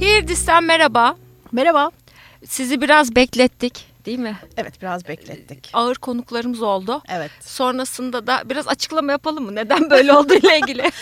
Hirdis'ten merhaba. Merhaba. Sizi biraz beklettik değil mi? Evet biraz beklettik. Ağır konuklarımız oldu. Evet. Sonrasında da biraz açıklama yapalım mı? Neden böyle olduğu ile ilgili.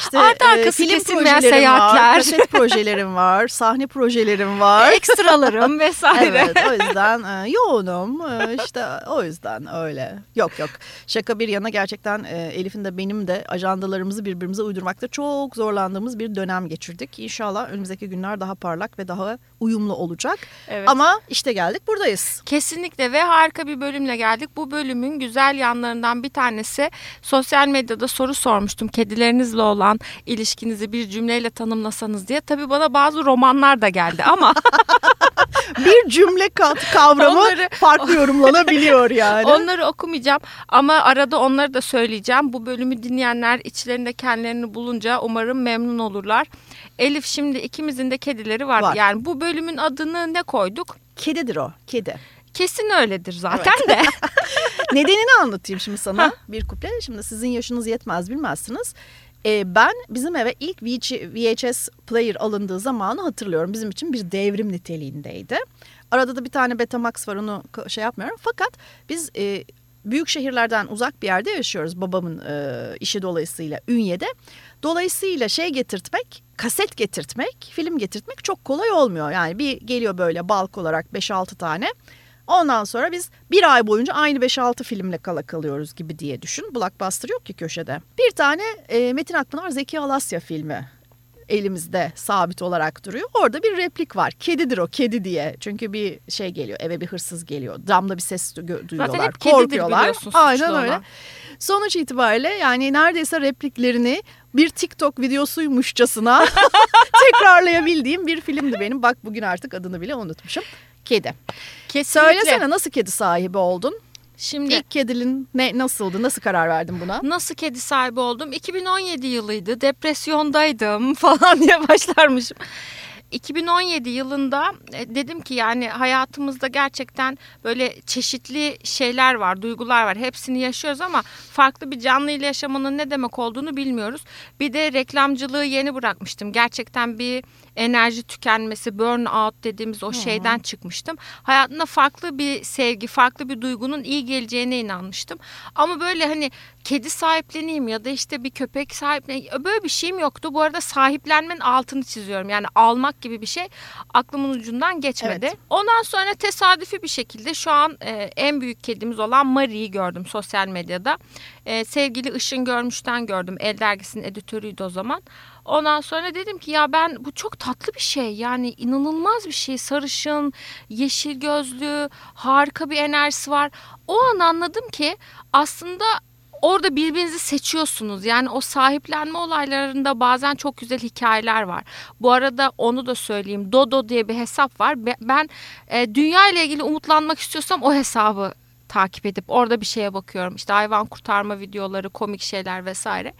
İşte Ardı e, arkası film kesilmeyen projelerim seyahatler. var, kaset projelerim var, sahne projelerim var. Ekstralarım vesaire. Evet o yüzden e, yoğunum E, işte o yüzden öyle. Yok yok şaka bir yana gerçekten e, Elif'in de benim de ajandalarımızı birbirimize uydurmakta çok zorlandığımız bir dönem geçirdik. İnşallah önümüzdeki günler daha parlak ve daha uyumlu olacak. Evet. Ama işte geldik buradayız. Kesinlikle ve harika bir bölümle geldik. Bu bölümün güzel yanlarından bir tanesi sosyal medyada soru sormuştum. Kedilerinizle olan ilişkinizi bir cümleyle tanımlasanız diye. Tabii bana bazı romanlar da geldi ama Bir cümle kat kavramı Onları- farklı yorumlanabiliyor yani. onları okumayacağım. Ama arada onları da söyleyeceğim. Bu bölümü dinleyenler içlerinde kendilerini bulunca umarım memnun olurlar. Elif şimdi ikimizin de kedileri var. Var. Yani bu bölümün adını ne koyduk? Kedidir o kedi. Kesin öyledir zaten de. Nedenini anlatayım şimdi sana bir kuple. Şimdi sizin yaşınız yetmez bilmezsiniz. Ee, ben bizim eve ilk VH VHS player alındığı zamanı hatırlıyorum. Bizim için bir devrim niteliğindeydi. Arada da bir tane Betamax var onu şey yapmıyorum. Fakat biz e, büyük şehirlerden uzak bir yerde yaşıyoruz babamın e, işi dolayısıyla Ünye'de. Dolayısıyla şey getirtmek, kaset getirtmek, film getirtmek çok kolay olmuyor. Yani bir geliyor böyle balk olarak 5-6 tane. Ondan sonra biz bir ay boyunca aynı 5-6 filmle kala kalıyoruz gibi diye düşün. Blockbuster yok ki köşede. Bir tane e, Metin Akpınar Zeki Alasya filmi elimizde sabit olarak duruyor. Orada bir replik var. Kedidir o kedi diye. Çünkü bir şey geliyor eve bir hırsız geliyor. Damda bir ses du- duyuyorlar. hep kedidir korkuyorlar. Aynen öyle. olan. Sonuç itibariyle yani neredeyse repliklerini bir TikTok videosuymuşçasına tekrarlayabildiğim bir filmdi benim. Bak bugün artık adını bile unutmuşum. Kedi. Kesinlikle. Söylesene nasıl kedi sahibi oldun? Şimdi İlk kedilin ne nasıldı? Nasıl karar verdin buna? Nasıl kedi sahibi oldum? 2017 yılıydı. Depresyondaydım falan diye başlarmışım. 2017 yılında e, dedim ki yani hayatımızda gerçekten böyle çeşitli şeyler var, duygular var. Hepsini yaşıyoruz ama farklı bir canlı ile yaşamanın ne demek olduğunu bilmiyoruz. Bir de reklamcılığı yeni bırakmıştım. Gerçekten bir enerji tükenmesi, burnout dediğimiz o şeyden çıkmıştım. Hayatımda farklı bir sevgi, farklı bir duygunun iyi geleceğine inanmıştım. Ama böyle hani kedi sahipleneyim ya da işte bir köpek sahipleneyim böyle bir şeyim yoktu. Bu arada sahiplenmenin altını çiziyorum. Yani almak gibi bir şey aklımın ucundan geçmedi. Evet. Ondan sonra tesadüfi bir şekilde şu an e, en büyük kedimiz olan Mari'yi gördüm sosyal medyada. E, sevgili Işın Görmüş'ten gördüm. El Dergisi'nin editörüydü o zaman. Ondan sonra dedim ki ya ben bu çok tatlı bir şey yani inanılmaz bir şey sarışın yeşil gözlü harika bir enerjisi var. O an anladım ki aslında orada birbirinizi seçiyorsunuz. Yani o sahiplenme olaylarında bazen çok güzel hikayeler var. Bu arada onu da söyleyeyim. Dodo diye bir hesap var. Be- Ben e, dünya ile ilgili umutlanmak istiyorsam o hesabı takip edip orada bir şeye bakıyorum. İşte hayvan kurtarma videoları, komik şeyler vesaire.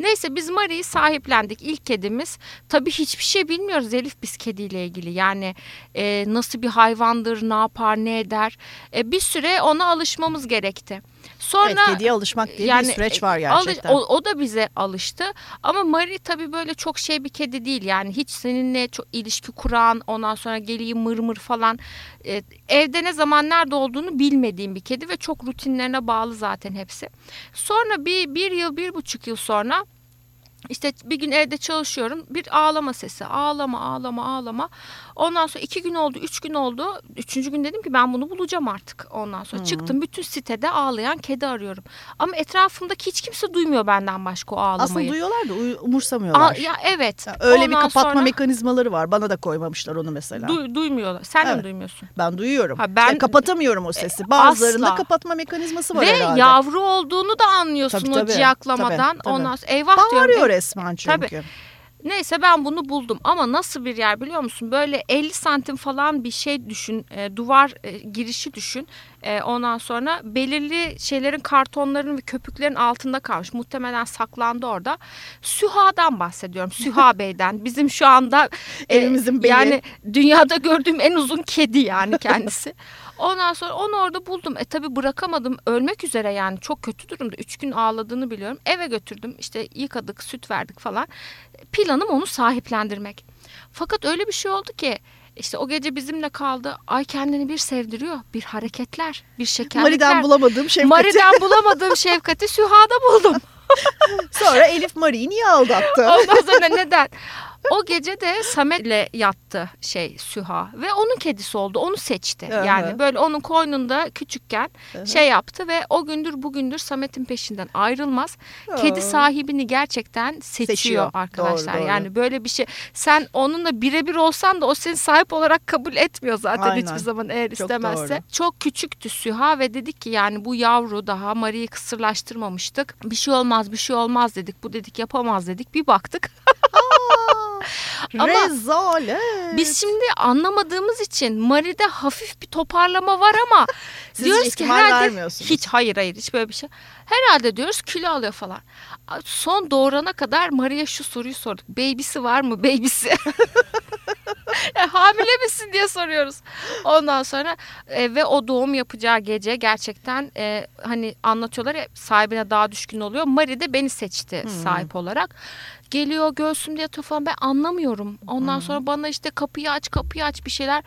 Neyse biz Mari'yi sahiplendik. İlk kedimiz. Tabii hiçbir şey bilmiyoruz Elif biz kediyle ilgili. Yani e, nasıl bir hayvandır, ne yapar, ne eder. E, bir süre ona alışmamız gerekti. Sonra evet, kediye alışmak diye bir süreç var alış- gerçekten. o, o da bize alıştı. Ama Mari tabii böyle çok şey bir kedi değil. Yani hiç seninle çok ilişki kuran, ondan sonra geleyim mır mır falan. E, evde ne zaman nerede olduğunu bilmediğim bir kedi ve çok rutinlerine bağlı zaten hepsi. Sonra bir, bir yıl, bir buçuk yıl sonra işte bir gün evde çalışıyorum. Bir ağlama sesi. Ağlama, ağlama, ağlama. Ondan sonra iki gün oldu, üç gün oldu. Üçüncü gün dedim ki ben bunu bulacağım artık. Ondan sonra çıktım. Bütün sitede ağlayan kedi arıyorum. Ama etrafımdaki hiç kimse duymuyor benden başka o ağlamayı. Aslında duyuyorlar da umursamıyorlar. Aa, ya evet. Ya öyle bir Ondan kapatma sonra mekanizmaları var. Bana da koymamışlar onu mesela. duy- duymuyorlar. Sen de mi Evet. duymuyorsun? ben duyuyorum. Ha, ben- Ya kapatamıyorum o sesi. Bazılarında asla. kapatma mekanizması var Ve herhalde. yavru olduğunu da anlıyorsun Tabii, o tabii, ciyaklamadan. tabii, tabii. Ondan sonra eyvah diyorum. Bağırıyor "Ey- resmen çünkü. Tabii. Neyse ben bunu buldum ama nasıl bir yer biliyor musun? Böyle 50 santim falan bir şey düşün, e, duvar e, girişi düşün. E, ondan sonra belirli şeylerin kartonların ve köpüklerin altında kalmış. Muhtemelen saklandı orada. Süha'dan bahsediyorum. Süha Bey'den. Bizim şu anda e, Evimizin beyi. yani dünyada gördüğüm en uzun kedi yani kendisi. Ondan sonra onu orada buldum. E tabi bırakamadım. Ölmek üzere yani çok kötü durumda. Üç gün ağladığını biliyorum. Eve götürdüm. İşte yıkadık, süt verdik falan. Planım onu sahiplendirmek. Fakat öyle bir şey oldu ki işte o gece bizimle kaldı. Ay kendini bir sevdiriyor. Bir hareketler, bir şekerlikler. Mari'den bulamadığım şefkati. Mari'den bulamadığım şefkati Süha'da buldum. Sonra Elif Mari'yi niye aldattı? Ondan sonra neden? O gece de Samet'le yattı şey Süha ve onun kedisi oldu. Onu seçti. Aha. Yani böyle onun koynunda küçükken Aha. şey yaptı ve o gündür bugündür Samet'in peşinden ayrılmaz. Aa. Kedi sahibini gerçekten seçiyor, Seçiyor. arkadaşlar. Doğru, doğru. Yani böyle bir şey. Sen onunla birebir olsan da o seni sahip olarak kabul etmiyor zaten Aynen. hiçbir zaman eğer Çok istemezse. doğru. Çok küçüktü Süha ve dedik ki yani bu yavru daha Mari'yi kısırlaştırmamıştık. Bir şey olmaz bir şey olmaz dedik. Bu dedik yapamaz dedik. Bir baktık Ama Rezalet. Biz şimdi anlamadığımız için Mari'de hafif bir toparlama var ama Siz diyoruz ki herhalde hiç hayır hayır hiç böyle bir şey. Herhalde diyoruz kilo alıyor falan. Son doğurana kadar Maria şu soruyu sorduk. Baby'si var mı? Baby'si. Ya, hamile misin diye soruyoruz. Ondan sonra e, ve o doğum yapacağı gece gerçekten e, hani anlatıyorlar ya sahibine daha düşkün oluyor. Mari de beni seçti sahip olarak. Geliyor göğsümde yatıyor falan ben anlamıyorum. Ondan sonra bana işte kapıyı aç kapıyı aç bir şeyler.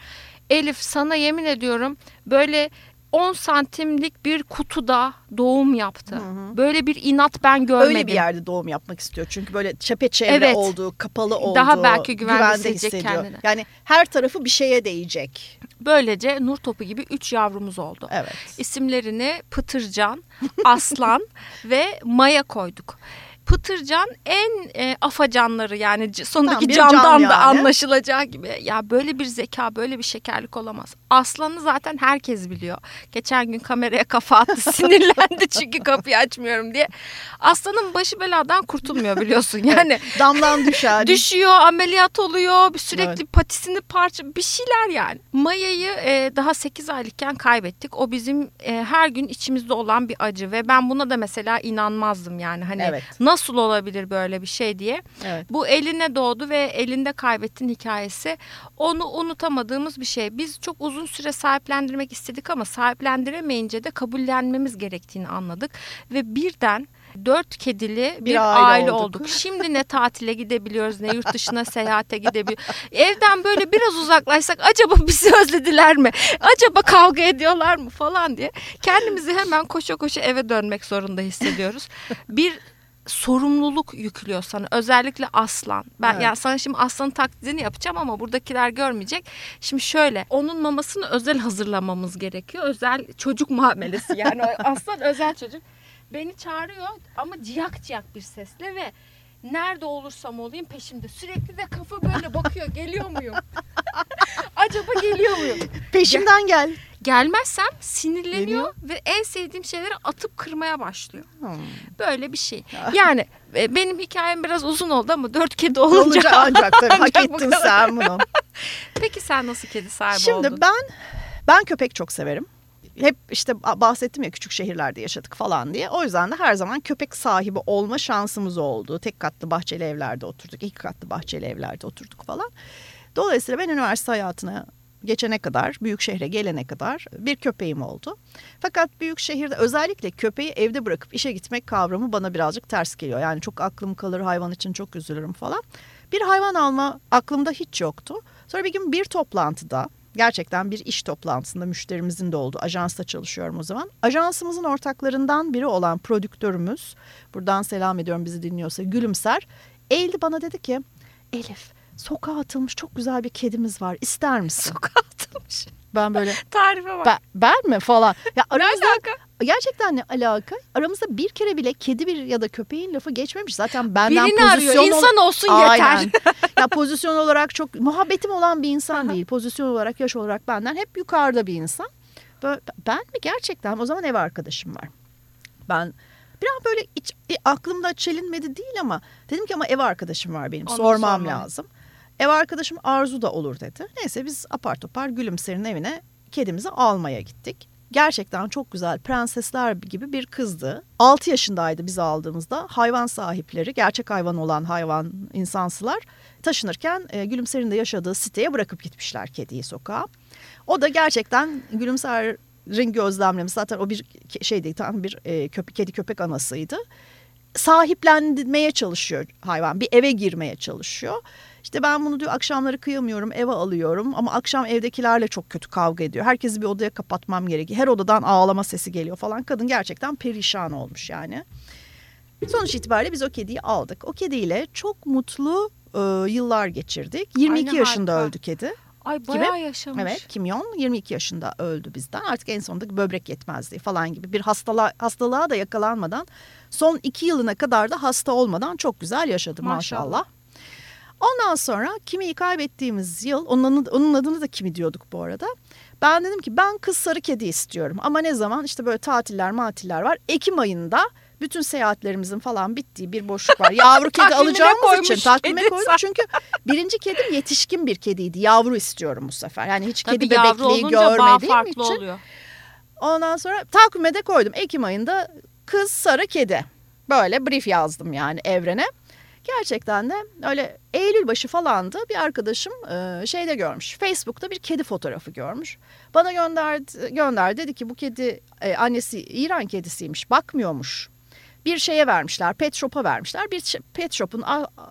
Elif sana yemin ediyorum böyle 10 santimlik bir kutuda doğum yaptı. Böyle bir inat ben görmedim. Öyle bir yerde doğum yapmak istiyor. Çünkü böyle çepeçevre Evet. olduğu, kapalı olduğu, Daha belki güvende hissedecek hissediyor. kendini. Yani her tarafı bir şeye değecek. Böylece nur topu gibi 3 yavrumuz oldu. Evet. İsimlerini Pıtırcan, Aslan ve Maya koyduk. Pıtırcan en e, afacanları yani sondaki Tam bir candan can da yani. anlaşılacağı gibi. Ya böyle bir zeka, böyle bir şekerlik olamaz. Aslanı zaten herkes biliyor. Geçen gün kameraya kafa attı, sinirlendi çünkü kapıyı açmıyorum diye. Aslanın başı beladan kurtulmuyor biliyorsun yani. Damdan düşer. Düşüyor, ameliyat oluyor, bir sürekli Evet. patisini parça bir şeyler yani. Maya'yı e, daha 8 aylıkken kaybettik. O bizim e, her gün içimizde olan bir acı ve ben buna da mesela inanmazdım yani. Hani Evet. nasıl olabilir böyle bir şey diye. Evet. Bu eline doğdu ve elinde kaybettin hikayesi. Onu unutamadığımız bir şey. Biz çok uzun süre sahiplendirmek istedik ama sahiplendiremeyince de kabullenmemiz gerektiğini anladık ve birden dört kedili bir, Bir aile, aile olduk. olduk. Şimdi ne tatile gidebiliyoruz ne yurt dışına seyahate gidebiliyoruz. Evden böyle biraz uzaklaşsak acaba bizi özlediler mi? Acaba kavga ediyorlar mı falan diye. Kendimizi hemen koşa koşa eve dönmek zorunda hissediyoruz. Bir sorumluluk yüklüyor sana. Özellikle aslan. Ben Evet. yani sana şimdi aslanın taklidini yapacağım ama buradakiler görmeyecek. Şimdi şöyle onun mamasını özel hazırlamamız gerekiyor. Özel çocuk muamelesi yani aslan özel çocuk. Beni çağırıyor ama ciyak ciyak bir sesle ve nerede olursam olayım peşimde. Sürekli de kafa böyle bakıyor geliyor muyum? Acaba geliyor muyum? Peşimden gel. Gelmezsem sinirleniyor Geliyor. ve en sevdiğim şeyleri atıp kırmaya başlıyor. Hmm. Böyle bir şey. Yani e, benim hikayem biraz uzun oldu ama dört kedi olunca. Olunca ancak tabii hak ancak bu ettin sen bunu. Peki sen nasıl kedi sahibi Şimdi oldun? ben ben köpek çok severim. Hep işte bahsettim ya küçük şehirlerde yaşadık falan diye. O yüzden de her zaman köpek sahibi olma şansımız oldu. Tek katlı bahçeli evlerde oturduk, iki katlı bahçeli evlerde oturduk falan. Dolayısıyla ben üniversite hayatına geçene kadar, büyük şehre gelene kadar bir köpeğim oldu. Fakat büyük şehirde özellikle köpeği evde bırakıp işe gitmek kavramı bana birazcık ters geliyor. Yani çok aklım kalır, hayvan için çok üzülürüm falan. Bir hayvan alma aklımda hiç yoktu. Sonra bir gün bir toplantıda gerçekten bir iş toplantısında müşterimizin de olduğu ajansta çalışıyorum o zaman. Ajansımızın ortaklarından biri olan prodüktörümüz buradan selam ediyorum bizi dinliyorsa Gülümser eğildi bana dedi ki Elif sokağa atılmış çok güzel bir kedimiz var ister misin? Sokağa atılmış. Ben böyle Tarife bak. ben, ben mi falan. Ya aramızda gerçekten ne alaka? Aramızda bir kere bile kedi bir ya da köpeğin lafı geçmemiş. Zaten benden Birini pozisyon arıyor. İnsan olsun Aynen. yeter. ya pozisyon olarak çok muhabbetim olan bir insan değil. Pozisyon olarak, yaş olarak benden hep yukarıda bir insan. Böyle, ben mi gerçekten? O zaman ev arkadaşım var. Ben biraz böyle iç, e, aklımda çelinmedi değil ama dedim ki ama ev arkadaşım var benim. Onu Sormam sormam. lazım. Ev arkadaşım Arzu da olur dedi. Neyse biz apar topar Gülümser'in evine kedimizi almaya gittik. gerçekten çok güzel prensesler gibi bir kızdı. 6 yaşındaydı biz aldığımızda. Hayvan sahipleri, gerçek hayvan olan hayvan insansılar taşınırken e, Gülümser'in de yaşadığı siteye bırakıp gitmişler kediyi sokağa. O da gerçekten Gülümser'in gözlemlemesi zaten o bir şeydi tam bir e, köpek, kedi köpek anasıydı. Sahiplenmeye çalışıyor hayvan bir eve girmeye çalışıyor. İşte ben bunu diyor akşamları kıyamıyorum eve alıyorum ama akşam evdekilerle çok kötü kavga ediyor. Herkesi bir odaya kapatmam gerekiyor. Her odadan ağlama sesi geliyor falan. Kadın gerçekten perişan olmuş yani. Sonuç itibariyle biz o kediyi aldık. O kediyle çok mutlu e, yıllar geçirdik. 22 Ay, ne yaşında harika. öldü kedi. Ay bayağı yaşamış. Evet Kimyon 22 yaşında öldü bizden. Artık en sonunda böbrek yetmezliği falan gibi bir hastalığa, hastalığa da yakalanmadan son iki yılına kadar da hasta olmadan çok güzel yaşadı maşallah. Maşallah. Ondan sonra Kimi'yi kaybettiğimiz yıl onun, onun adını da Kimi diyorduk bu arada. Ben dedim ki ben kız sarı kedi istiyorum ama ne zaman işte böyle tatiller matiller var. Ekim ayında bütün seyahatlerimizin falan bittiği bir boşluk var. Yavru kedi alacağımız için takvime koydum. Çünkü birinci kedim yetişkin bir kediydi. Yavru istiyorum bu sefer. Yani hiç Tabii kedi bebekliği görmediğim için. oluyor. Ondan sonra takvime de koydum. Ekim ayında kız sarı kedi. Böyle brief yazdım yani evrene. Gerçekten de öyle Eylül başı falandı bir arkadaşım e, şeyde görmüş. Facebook'ta bir kedi fotoğrafı görmüş. Bana gönderdi, gönder dedi ki bu kedi e, annesi İran kedisiymiş bakmıyormuş. Bir şeye vermişler pet shop'a vermişler. Bir pet shop'un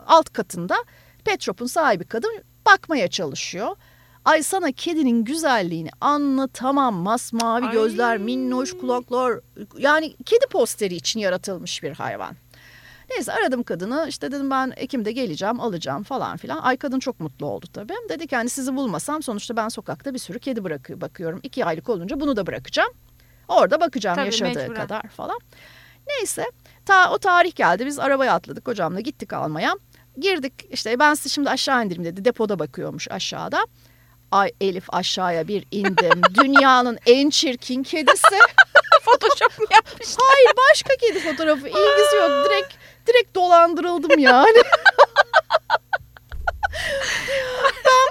alt katında pet shop'un sahibi kadın bakmaya çalışıyor. Ay sana kedinin güzelliğini anlatamam. Masmavi Ay. gözler, minnoş kulaklar. Yani kedi posteri için yaratılmış bir hayvan. Neyse aradım kadını işte dedim ben Ekim'de geleceğim alacağım falan filan. Ay kadın çok mutlu oldu tabii. Dedi ki hani sizi bulmasam sonuçta ben sokakta bir sürü kedi bırakı bakıyorum. İki aylık olunca bunu da bırakacağım. Orada bakacağım Tabii, yaşadığı mecburen. kadar falan. Neyse ta o tarih geldi biz arabaya atladık hocamla gittik almaya. Girdik işte ben sizi şimdi aşağı indireyim dedi depoda bakıyormuş aşağıda. Ay Elif aşağıya bir indim. Dünyanın en çirkin kedisi. Photoshop mu yapmış? Hayır başka kedi fotoğrafı ilgisi yok. Direkt direkt dolandırıldım yani.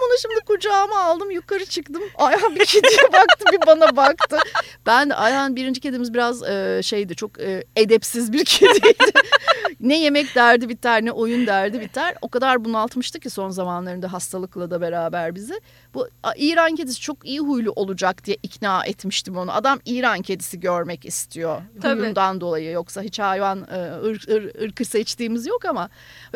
bunu şimdi kucağıma aldım yukarı çıktım. Ayhan bir kediye baktı bir bana baktı. Ben de Ayhan birinci kedimiz biraz e, şeydi çok e, edepsiz bir kediydi. ne yemek derdi biter ne oyun derdi biter. O kadar bunaltmıştı ki son zamanlarında hastalıkla da beraber bizi. Bu İran kedisi çok iyi huylu olacak diye ikna etmiştim onu. Adam İran kedisi görmek istiyor. Tabii. Huyundan dolayı yoksa hiç hayvan e, ır, ır, ırkı seçtiğimiz yok ama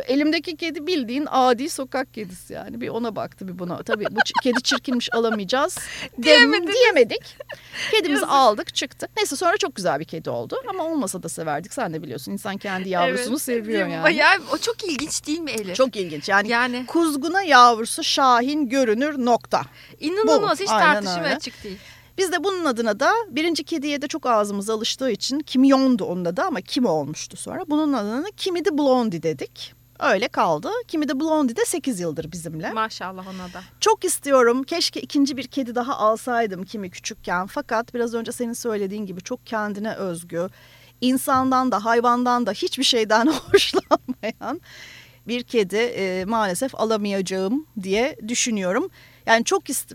elimdeki kedi bildiğin adi sokak kedisi yani. Bir ona baktı bir buna. Tabii bu kedi çirkinmiş alamayacağız. Dem, Diyemediniz. diyemedik. Kedimizi aldık çıktık. Neyse sonra çok güzel bir kedi oldu. Ama olmasa da severdik. Sen de biliyorsun insan kendi yavrusunu Evet. seviyor yani. Ya, o çok ilginç değil mi Elif? Çok ilginç yani. Yani Kuzguna yavrusu Şahin görünür nokta. inanılmaz Bu, hiç aynen tartışma öyle. açık değil. Biz de bunun adına da birinci kediye de çok ağzımız alıştığı için Kimyon'du onun adı ama Kim olmuştu sonra. Bunun adına Kimi de Blondie dedik. Öyle kaldı. Kimi de Blondie de 8 yıldır bizimle. Maşallah ona da. Çok istiyorum. Keşke ikinci bir kedi daha alsaydım kimi küçükken. Fakat biraz önce senin söylediğin gibi çok kendine özgü. insandan da hayvandan da hiçbir şeyden hoşlanmayan bir kedi e, maalesef alamayacağım diye düşünüyorum. Yani çok ist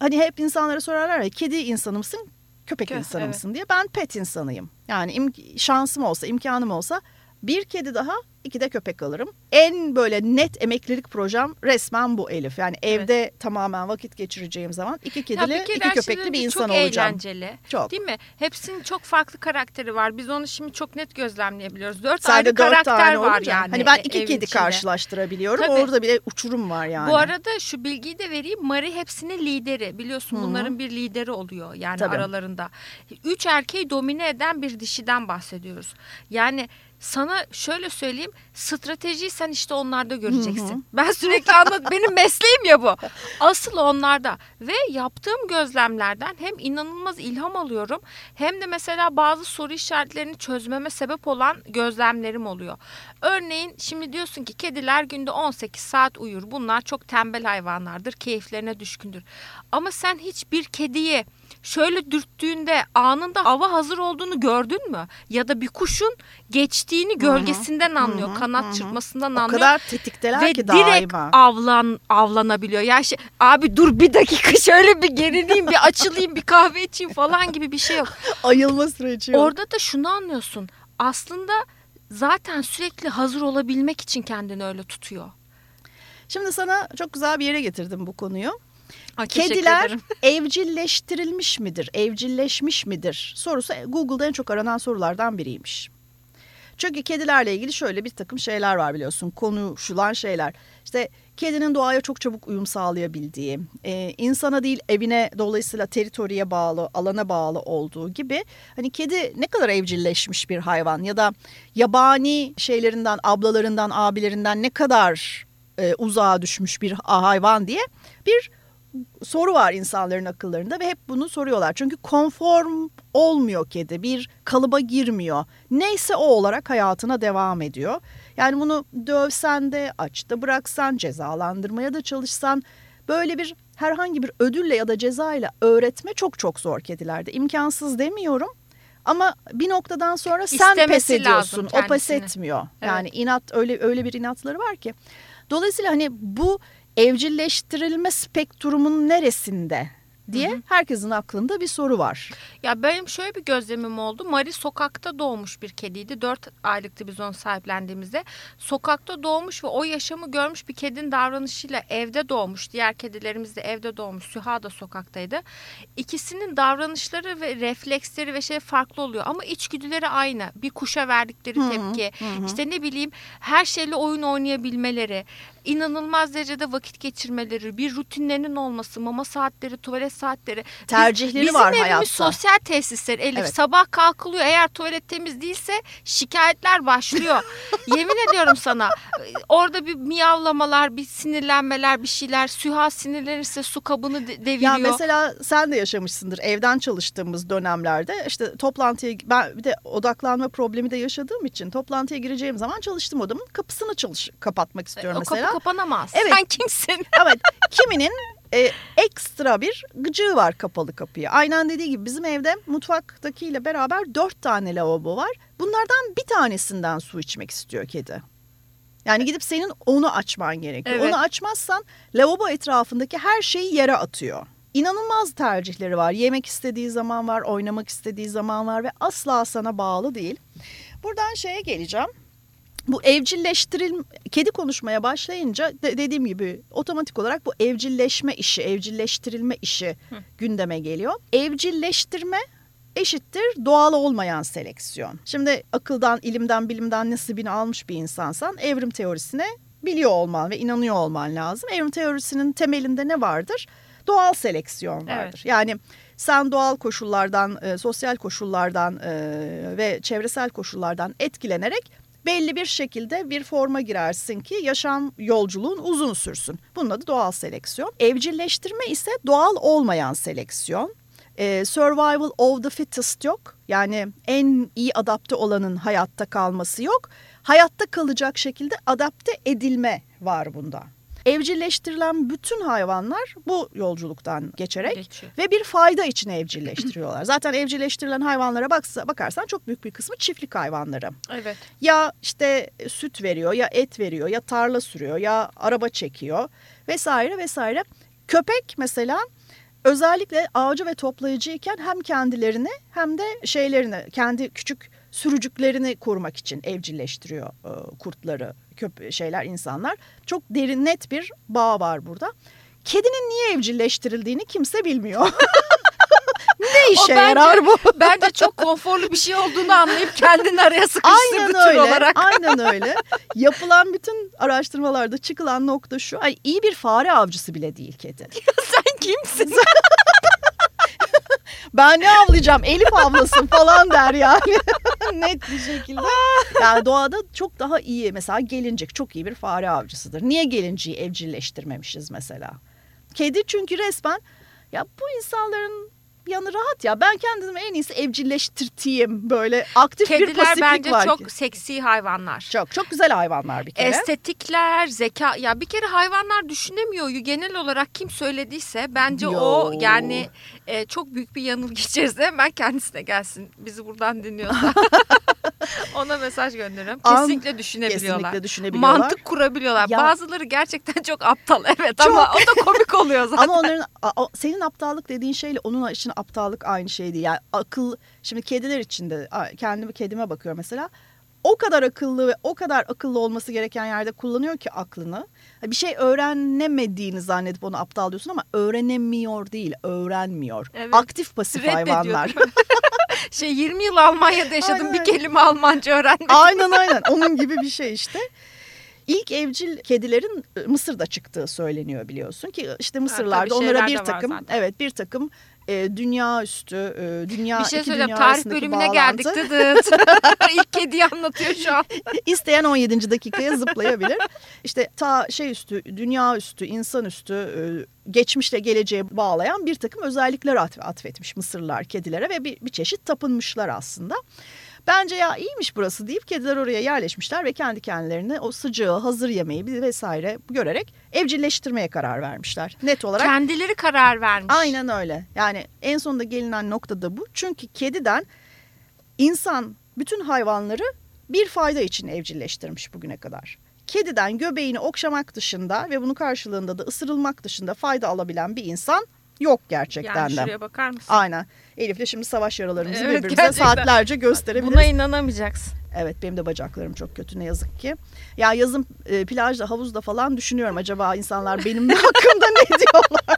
hani hep insanlara sorarlar ya kedi insanı mısın köpek Kö- insanı evet. mısın diye. Ben pet insanıyım. Yani im- şansım olsa imkanım olsa bir kedi daha iki de köpek alırım. En böyle net emeklilik projem resmen bu Elif. Yani evde tamamen vakit geçireceğim zaman iki Ya kedili bir kere iki köpekli bir insan çok olacağım. eğlenceli. Çok. Değil mi? Hepsinin çok farklı karakteri var. Biz onu şimdi çok net gözlemleyebiliyoruz. Dört Sende ayrı dört karakter var olunca. yani. Hani ben e- iki kedi içinde. karşılaştırabiliyorum. Tabii. Orada bile uçurum var yani. Bu arada şu bilgiyi de vereyim. Mari hepsinin lideri. Biliyorsun Hı hı. bunların bir lideri oluyor yani Tabii. aralarında. Üç erkeği domine eden bir dişiden bahsediyoruz. Yani sana şöyle söyleyeyim stratejiyi sen işte onlarda göreceksin. Hı hı. Ben sürekli anlat benim mesleğim ya bu. Asıl onlarda ve yaptığım gözlemlerden hem inanılmaz ilham alıyorum hem de mesela bazı soru işaretlerini çözmeme sebep olan gözlemlerim oluyor. Örneğin şimdi diyorsun ki kediler günde 18 saat uyur. Bunlar çok tembel hayvanlardır. Keyiflerine düşkündür. Ama sen hiçbir kediyi şöyle dürttüğünde anında hava hazır olduğunu gördün mü? Ya da bir kuşun geçtiğini gölgesinden anlıyor, kanat çırpmasından O anlıyor. kadar tetikteler Ve ki direkt daima. avlan avlanabiliyor. Ya şey, abi dur bir dakika şöyle bir gerileyim, bir açılayım, bir kahve içeyim falan gibi bir şey yok. Ayılma süreci yok. Orada da şunu anlıyorsun. Aslında zaten sürekli hazır olabilmek için kendini öyle tutuyor. Şimdi sana çok güzel bir yere getirdim bu konuyu. Ay, Kediler evcilleştirilmiş midir, evcilleşmiş midir sorusu Google'da en çok aranan sorulardan biriymiş. Çünkü kedilerle ilgili şöyle bir takım şeyler var biliyorsun konuşulan şeyler. İşte kedinin doğaya çok çabuk uyum sağlayabildiği, e, insana değil evine dolayısıyla teritoriye bağlı, alana bağlı olduğu gibi. Hani kedi ne kadar evcilleşmiş bir hayvan ya da yabani şeylerinden, ablalarından, abilerinden ne kadar e, uzağa düşmüş bir hayvan diye bir soru var insanların akıllarında ve hep bunu soruyorlar. Çünkü konform olmuyor kedi. Bir kalıba girmiyor. Neyse o olarak hayatına devam ediyor. Yani bunu dövsen de, açta bıraksan, cezalandırmaya da çalışsan böyle bir herhangi bir ödülle ya da cezayla öğretme çok çok zor kedilerde. İmkansız demiyorum. Ama bir noktadan sonra sen İstemesi pes ediyorsun. O pes etmiyor. Yani inat öyle öyle bir inatları var ki. Dolayısıyla hani bu evcilleştirilme spektrumun neresinde diye herkesin aklında bir soru var. Ya benim şöyle bir gözlemim oldu. Mari sokakta doğmuş bir kediydi. 4 aylıktı biz onu sahiplendiğimizde. Sokakta doğmuş ve o yaşamı görmüş bir kedinin davranışıyla evde doğmuş. Diğer kedilerimiz de evde doğmuş. Süha da sokaktaydı. İkisinin davranışları ve refleksleri ve şey farklı oluyor. Ama içgüdüleri aynı. Bir kuşa verdikleri tepki. işte ne bileyim her şeyle oyun oynayabilmeleri. İnanılmaz derecede vakit geçirmeleri, bir rutinlerinin olması, mama saatleri, tuvalet saatleri. Biz- Tercihleri bizim var evimiz hayatta. sosyal tesisler Elif. Evet. Sabah kalkılıyor eğer tuvalet temiz değilse şikayetler başlıyor. Yemin ediyorum sana orada bir miyavlamalar, bir sinirlenmeler, bir şeyler. Süha sinirlenirse su kabını de- deviriyor. Ya mesela sen de yaşamışsındır evden çalıştığımız dönemlerde işte toplantıya ben bir de odaklanma problemi de yaşadığım için toplantıya gireceğim zaman çalıştığım odamın kapısını çalış kapatmak istiyorum o mesela. Kapanamaz. Evet. Sen kimsin? Evet kiminin e, ekstra bir gıcığı var kapalı kapıya. Aynen dediği gibi bizim evde mutfaktakiyle beraber dört tane lavabo var. Bunlardan bir tanesinden su içmek istiyor kedi. Yani gidip senin onu açman gerekiyor. Evet. Onu açmazsan lavabo etrafındaki her şeyi yere atıyor. İnanılmaz tercihleri var. Yemek istediği zaman var, oynamak istediği zaman var ve asla sana bağlı değil. Buradan şeye geleceğim. Bu evcilleştiril kedi konuşmaya başlayınca de- dediğim gibi otomatik olarak bu evcilleşme işi, evcilleştirilme işi gündeme geliyor. Evcilleştirme eşittir doğal olmayan seleksiyon. Şimdi akıldan, ilimden, bilimden nasibini almış bir insansan evrim teorisine biliyor olman ve inanıyor olman lazım. Evrim teorisinin temelinde ne vardır? Doğal seleksiyon vardır. Evet. Yani sen doğal koşullardan, e, sosyal koşullardan e, ve çevresel koşullardan etkilenerek belli bir şekilde bir forma girersin ki yaşam yolculuğun uzun sürsün. Bunun adı doğal seleksiyon. Evcilleştirme ise doğal olmayan seleksiyon. Ee, survival of the fittest yok. Yani en iyi adapte olanın hayatta kalması yok. Hayatta kalacak şekilde adapte edilme var bunda. Evcilleştirilen bütün hayvanlar bu yolculuktan geçerek Geçiyor. ve bir fayda için evcilleştiriyorlar. Zaten evcilleştirilen hayvanlara baksa, bakarsan çok büyük bir kısmı çiftlik hayvanları. Evet. Ya işte süt veriyor ya et veriyor ya tarla sürüyor ya araba çekiyor vesaire vesaire. Köpek mesela özellikle avcı ve toplayıcıyken hem kendilerini hem de şeylerini kendi küçük sürücüklerini korumak için evcilleştiriyor e, kurtları köp şeyler insanlar. Çok derin net bir bağ var burada. Kedinin niye evcilleştirildiğini kimse bilmiyor. ne işe bence- yarar bu? Bence çok konforlu bir şey olduğunu anlayıp kendini araya sıkıştırdı Aynen tür öyle. olarak. Aynen öyle. Yapılan bütün araştırmalarda çıkılan nokta şu. Ay iyi bir fare avcısı bile değil kedi. Sen kimsin? Ben ne avlayacağım? Elif avlasın falan der yani. Net bir şekilde. Yani doğada çok daha iyi. Mesela gelincik çok iyi bir fare avcısıdır. Niye gelinciyi evcilleştirmemişiz mesela? Kedi çünkü resmen ya bu insanların yanı rahat ya. Ben kendimi en iyisi evcilleştirteyim. Böyle aktif bir Kediler pasiflik bence var. çok ki. seksi hayvanlar. çok çok güzel hayvanlar bir kere. Estetikler, zeka ya bir kere hayvanlar düşünemiyor. Genel olarak kim söylediyse bence Yo. o yani e, çok büyük bir yanılgı içerisinde hemen kendisine gelsin. Bizi buradan dinliyorsa. Ona mesaj gönderiyorum. An- Kesinlikle düşünebiliyorlar. Kesinlikle düşünebiliyorlar. Mantık kurabiliyorlar. Ya- Bazıları gerçekten çok aptal evet ama o da komik oluyor zaten. Ama onların senin aptallık dediğin şeyle onun için aptallık aynı şey değil. Yani akıl şimdi kediler için de a- kendimi kedime bakıyorum mesela. O kadar akıllı ve o kadar akıllı olması gereken yerde kullanıyor ki aklını. Bir şey öğrenemediğini zannedip onu aptal diyorsun ama öğrenemiyor değil, öğrenmiyor. Evet. Aktif pasif Reddediyor, hayvanlar. şey 20 yıl Almanya'da yaşadım Aynen. bir kelime Almanca öğrenmedim. aynen aynen onun gibi bir şey işte. İlk evcil kedilerin e, Mısır'da çıktığı söyleniyor biliyorsun ki işte Mısırlarda tabii onlara bir takım evet bir takım e, dünya üstü e, dünya bir şey söyleyeceğim tarih bölümüne bağlantı. geldik dıdıt. İlk kediyi anlatıyor şu an. İsteyen 17. dakikaya zıplayabilir. İşte ta şey üstü, dünya üstü, insan üstü, e, geçmişle geleceğe bağlayan bir takım özellikler atf- atfetmiş Mısırlılar kedilere ve bir, bir çeşit tapınmışlar aslında. Bence ya iyiymiş burası deyip kediler oraya yerleşmişler ve kendi kendilerini o sıcağı, hazır yemeği vesaire görerek evcilleştirmeye karar vermişler. Net olarak Kendileri karar vermiş. Aynen öyle. Yani en sonunda gelinen nokta da bu. Çünkü kediden insan bütün hayvanları bir fayda için evcilleştirmiş bugüne kadar. Kediden göbeğini okşamak dışında ve bunun karşılığında da ısırılmak dışında fayda alabilen bir insan yok gerçekten Yani de. şuraya bakar mısın? Aynen. Elif'le şimdi savaş yaralarımızı Evet, birbirimize gerçekten. saatlerce gösterebiliriz. Buna inanamayacaksın. Evet benim de bacaklarım çok kötü ne yazık ki. Ya yazın e, plajda havuzda falan düşünüyorum acaba insanlar benim hakkımda ne diyorlar.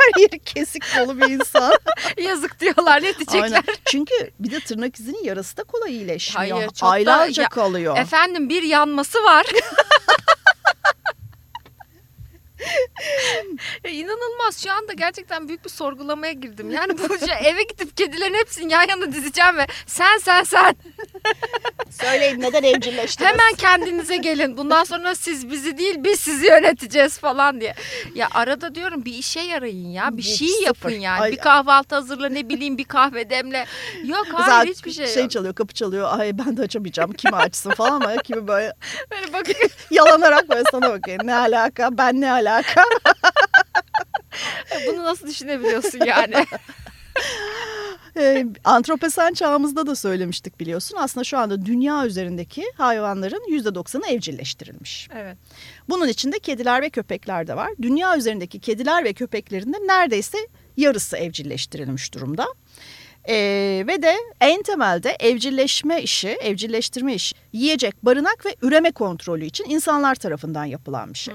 Her yeri kesik dolu bir insan. Yazık diyorlar ne diyecekler? Aynen. Çünkü bir de tırnak izinin yarısı da kolay iyileşmiyor. Hayır, çok da- Aylarca ya- kalıyor. Efendim bir yanması var. Ya İnanılmaz şu anda gerçekten büyük bir sorgulamaya girdim. Yani bu şey, eve gidip kedilerin hepsini yan yana dizeceğim ve sen sen sen Söyleyin neden evcilleştiniz? hemen kendinize gelin. Bundan sonra siz bizi değil biz sizi yöneteceğiz falan diye. Ya arada diyorum bir işe yarayın ya. Bir şey yapın yani. Ay- Bir kahvaltı hazırla ne bileyim bir kahve demle. Yok hayır Zaten hiçbir şey yok. çalıyor kapı çalıyor. Ay ben de açamayacağım. Kimi açsın falan ama kimi böyle Böyle bakıyor. yalanarak böyle sana bakıyor. Ne alaka ben ne alaka. Bunu nasıl düşünebiliyorsun yani? Ee, antroposen çağımızda da söylemiştik biliyorsun. Aslında şu anda dünya üzerindeki hayvanların %90'ı evcilleştirilmiş. evet. Bunun içinde kediler ve köpekler de var. Dünya üzerindeki kediler ve köpeklerin de neredeyse yarısı evcilleştirilmiş durumda. Ee, ve de en temelde evcilleşme işi, evcilleştirme işi yiyecek, barınak ve üreme kontrolü için insanlar tarafından yapılan bir şey.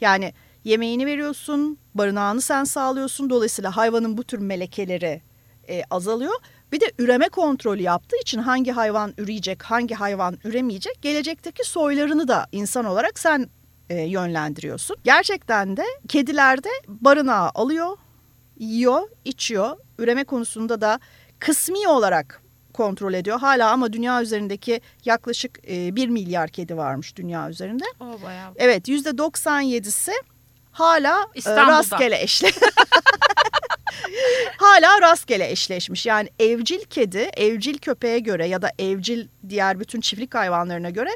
Yani yemeğini veriyorsun, barınağını sen sağlıyorsun. Dolayısıyla hayvanın bu tür melekeleri e, azalıyor. Bir de üreme kontrolü yaptığı için hangi hayvan üreyecek, hangi hayvan üremeyecek, gelecekteki soylarını da insan olarak sen e, yönlendiriyorsun. Gerçekten de kedilerde barınağı alıyor, yiyor, içiyor. Üreme konusunda da kısmi olarak kontrol ediyor. Hala ama dünya üzerindeki yaklaşık e, 1 milyar kedi varmış dünya üzerinde. O bayağı. Evet %97'si hala e, rastgele eşle. hala rastgele eşleşmiş. Yani evcil kedi, evcil köpeğe göre ya da evcil diğer bütün çiftlik hayvanlarına göre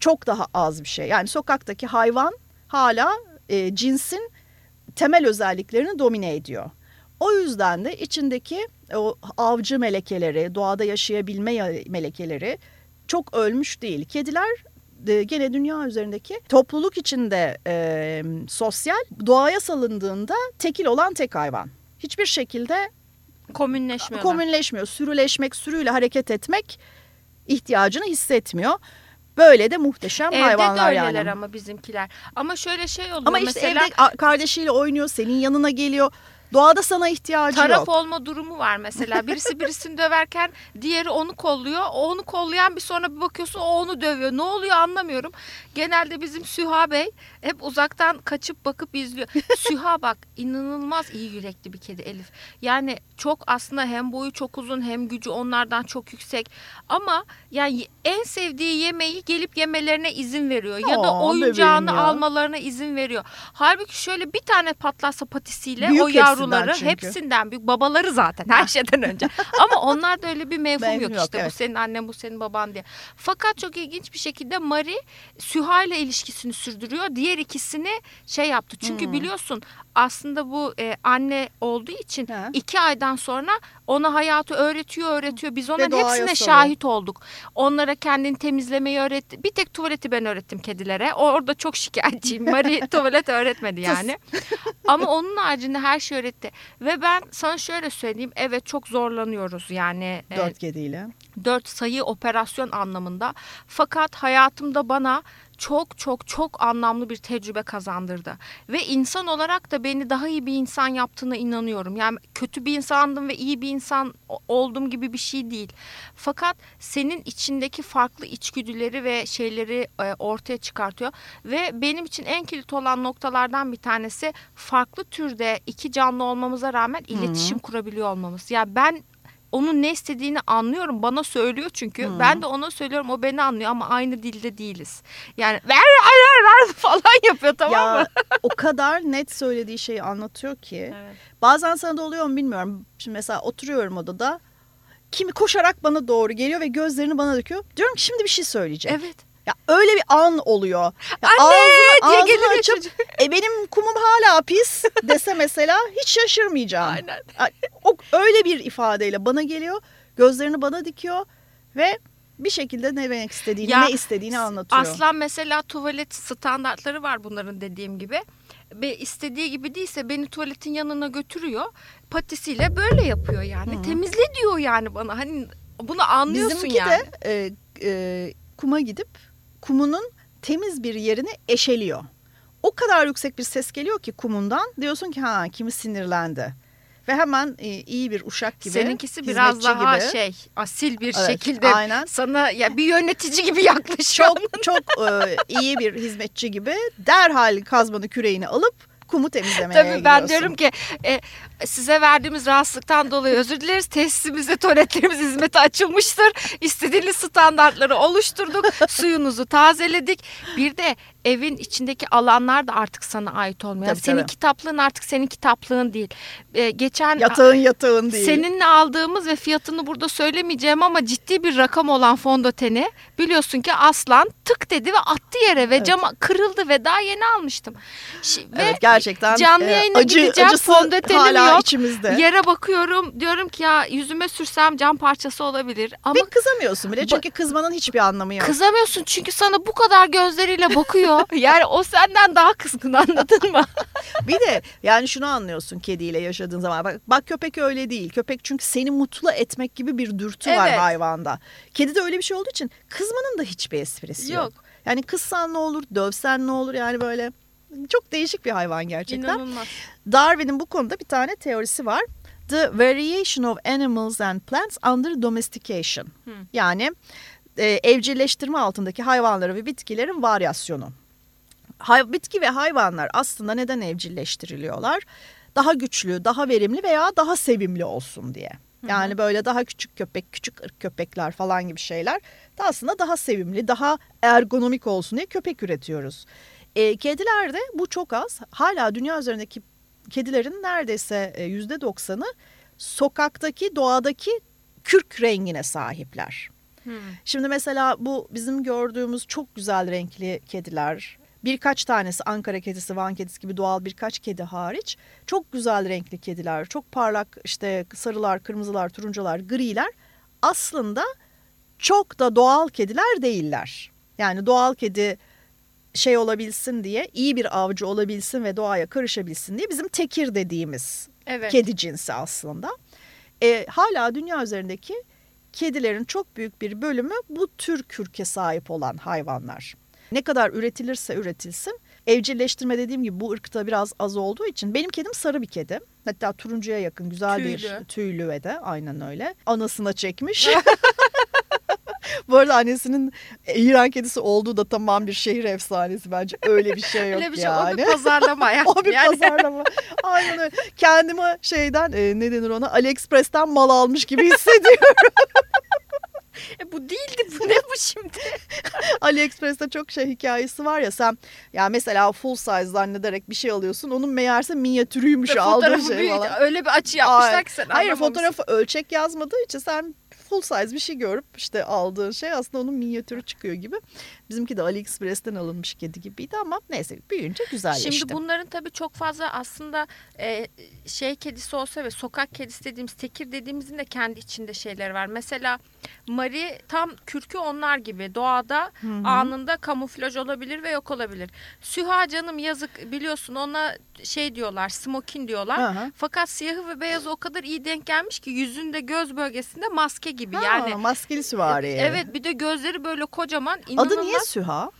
çok daha az bir şey. Yani sokaktaki hayvan hala e, cinsin temel özelliklerini domine ediyor. O yüzden de içindeki o avcı melekeleri, doğada yaşayabilme ya- melekeleri çok ölmüş değil. Kediler e, gene dünya üzerindeki topluluk içinde e, sosyal doğaya salındığında tekil olan tek hayvan. Hiçbir şekilde Komünleşmiyorlar. komünleşmiyor. Sürüleşmek, sürüyle hareket etmek ihtiyacını hissetmiyor. Böyle de muhteşem Evde hayvanlar de öyleler yani. ama bizimkiler. Ama şöyle şey oluyor Ama işte mesela evde kardeşiyle oynuyor, senin yanına geliyor. Doğada sana ihtiyacı taraf yok. olma durumu var mesela. Birisi birisini döverken diğeri onu kolluyor. O onu kollayan bir sonra bir bakıyorsun o onu dövüyor. Ne oluyor anlamıyorum. Genelde bizim Süha Bey hep uzaktan kaçıp bakıp izliyor. Süha bak inanılmaz iyi yürekli bir kedi Elif. Yani çok aslında hem boyu çok uzun hem gücü onlardan çok yüksek. Ama yani en sevdiği yemeği gelip yemelerine izin veriyor. Ya da Aa, oyuncağını bebeğim ya. almalarına izin veriyor. Halbuki şöyle bir tane patlatsa patisiyle Büyük o yavruyu yavruları çünkü. hepsinden büyük babaları zaten her şeyden önce. Ama onlarda öyle bir mevhum yok, yok, işte evet. bu senin annen bu senin baban diye. Fakat çok ilginç bir şekilde Mari Süha ile ilişkisini sürdürüyor. Diğer ikisini şey yaptı. Çünkü Hmm. biliyorsun aslında bu e, anne olduğu için Ha. iki aydan sonra ona hayatı öğretiyor öğretiyor. Biz onların hepsine salıyor. şahit olduk. Onlara kendini temizlemeyi öğretti. Bir tek tuvaleti ben öğrettim kedilere. Orada çok şikayetçiyim. Mari tuvalet öğretmedi yani. Ama onun haricinde her şey öğretti. Ve ben sana şöyle söyleyeyim. Evet çok zorlanıyoruz yani. e, Dört kediyle. dört sayı operasyon anlamında. Fakat hayatımda bana çok çok çok anlamlı bir tecrübe kazandırdı. Ve insan olarak da beni daha iyi bir insan yaptığına inanıyorum. Yani kötü bir insandım ve iyi bir insan oldum gibi bir şey değil. Fakat senin içindeki farklı içgüdüleri ve şeyleri e, ortaya çıkartıyor. Ve benim için en kilit olan noktalardan bir tanesi farklı türde iki canlı olmamıza rağmen iletişim kurabiliyor olmamız. Ya ben onun ne istediğini anlıyorum. Bana söylüyor çünkü. Hı. Ben de ona söylüyorum. O beni anlıyor ama aynı dilde değiliz. Yani ver ver ver falan yapıyor tamam mı? Ya o kadar net söylediği şeyi anlatıyor ki. Evet. Bazen sana da oluyor mu bilmiyorum. Şimdi mesela oturuyorum odada. Kimi koşarak bana doğru geliyor ve gözlerini bana döküyor. Diyorum ki şimdi bir şey söyleyecek. Evet. Ya öyle bir an oluyor. Ya Anne ağzını, diye ağzını açıp çocuk. e benim kumum hala pis dese mesela hiç şaşırmayacağım. Aynen. O öyle bir ifadeyle bana geliyor. Gözlerini bana dikiyor ve bir şekilde ne demek istediğini, Ya, ne istediğini anlatıyor. Aslan mesela tuvalet standartları var bunların dediğim gibi. Ve istediği gibi değilse beni tuvaletin yanına götürüyor. Patisiyle böyle yapıyor yani. Hı. Temizle diyor yani bana. Hani bunu anlıyorsun Bizimki yani. de e, e, kuma gidip kumunun temiz bir yerini eşeliyor. O kadar yüksek bir ses geliyor ki kumundan diyorsun ki ha kimi sinirlendi. Ve hemen e, iyi bir uşak gibi Seninkisi biraz hizmetçi daha gibi. şey asil bir Evet, şekilde aynen. sana ya bir yönetici gibi yaklaşıyor. çok çok e, iyi bir hizmetçi gibi derhal kazmanı küreğini alıp kumu temizlemeye Tabii ben gidiyorsun. diyorum ki e, size verdiğimiz rahatsızlıktan dolayı özür dileriz. Tesisimizde tuvaletlerimiz hizmete açılmıştır. İstediğiniz standartları oluşturduk. Suyunuzu tazeledik. Bir de evin içindeki alanlar da artık sana ait olmuyor. Tabii, senin tabii. kitaplığın artık senin kitaplığın değil. E, geçen Yatağın yatağın değil. Seninle aldığımız ve fiyatını burada söylemeyeceğim ama ciddi bir rakam olan fondöteni biliyorsun ki aslan tık dedi ve attı yere ve Evet. cama kırıldı ve daha yeni almıştım. Ve Evet gerçekten canlı e, yayına acı, gideceğim, fondötenim hala yok. içimizde. Yere bakıyorum diyorum ki ya yüzüme sürsem cam parçası olabilir ama Ve kızamıyorsun bile çünkü kızmanın hiçbir anlamı yok. kızamıyorsun çünkü sana bu kadar gözleriyle bakıyor. yani o senden daha kızgın anladın mı? Bir de yani şunu anlıyorsun kediyle yaşadığın zaman. Bak, bak köpek öyle değil. Köpek çünkü seni mutlu etmek gibi bir dürtü var Evet. hayvanda. Kedide öyle bir şey olduğu için kızmanın da hiçbir esprisi yok. Yok. Yani kızsan ne olur, dövsen ne olur yani böyle çok değişik bir hayvan gerçekten. İnanılmaz. Darwin'in bu konuda bir tane teorisi var. The variation of animals and plants under domestication. Hmm. Yani e, evcilleştirme altındaki hayvanları ve bitkilerin varyasyonu. Hay, bitki ve hayvanlar aslında neden evcilleştiriliyorlar? Daha güçlü, daha verimli veya daha sevimli olsun diye. Yani böyle daha küçük köpek, küçük ırk köpekler falan gibi şeyler da aslında daha sevimli, daha ergonomik olsun diye köpek üretiyoruz. E, kedilerde bu çok az. Hala dünya üzerindeki kedilerin neredeyse e, yüzde doksanı sokaktaki, doğadaki kürk rengine sahipler. Hmm. Şimdi mesela bu bizim gördüğümüz çok güzel renkli kediler, birkaç tanesi Ankara kedisi, Van kedisi gibi doğal birkaç kedi hariç çok güzel renkli kediler, çok parlak işte sarılar, kırmızılar, turuncular, griler aslında çok da doğal kediler değiller. Yani doğal kedi şey olabilsin diye, iyi bir avcı olabilsin ve doğaya karışabilsin diye bizim tekir dediğimiz Evet. kedi cinsi aslında. E, hala dünya üzerindeki kedilerin çok büyük bir bölümü bu tür kürke sahip olan hayvanlar. Ne kadar üretilirse üretilsin. Evcilleştirme dediğim gibi bu ırkta biraz az olduğu için benim kedim sarı bir kedi. Hatta turuncuya yakın güzel bir Tüylü. tüylü ve de aynen öyle. Anasına çekmiş. Bu arada annesinin İran kedisi olduğu da tamam bir şehir efsanesi bence. Öyle bir şey yok Öyle bir şey. yani. O bir pazarlama yani. O bir Yani- pazarlama. Aynen öyle. Kendimi şeyden e, ne denir ona AliExpress'ten mal almış gibi hissediyorum. E, bu değildi bu ne bu şimdi? AliExpress'te çok şey hikayesi var ya sen ya mesela full size zannederek bir şey alıyorsun onun meğerse minyatürüymüş aldığın şey bir- falan. öyle bir açı yapmışlar Ay, ki sen Hayır fotoğrafı ölçek yazmadığı için sen full size bir şey görüp işte aldığın şey aslında onun minyatürü çıkıyor gibi. Bizimki de AliExpress'ten alınmış kedi gibiydi ama neyse büyüyünce güzelleşti. Şimdi bunların tabii çok fazla aslında e, şey kedisi olsa ve sokak kedisi dediğimiz tekir dediğimizin de kendi içinde şeyleri var. Mesela Mari tam kürkü onlar gibi doğada anında kamuflaj olabilir ve yok olabilir. Süha canım yazık biliyorsun ona şey diyorlar smokin diyorlar. Aha. Fakat siyahı ve beyazı o kadar iyi denk gelmiş ki yüzünde göz bölgesinde maske gibi Ha, yani. maskeli süvari. Evet bir de gözleri böyle kocaman. Adı inanılmaz. niye Süha?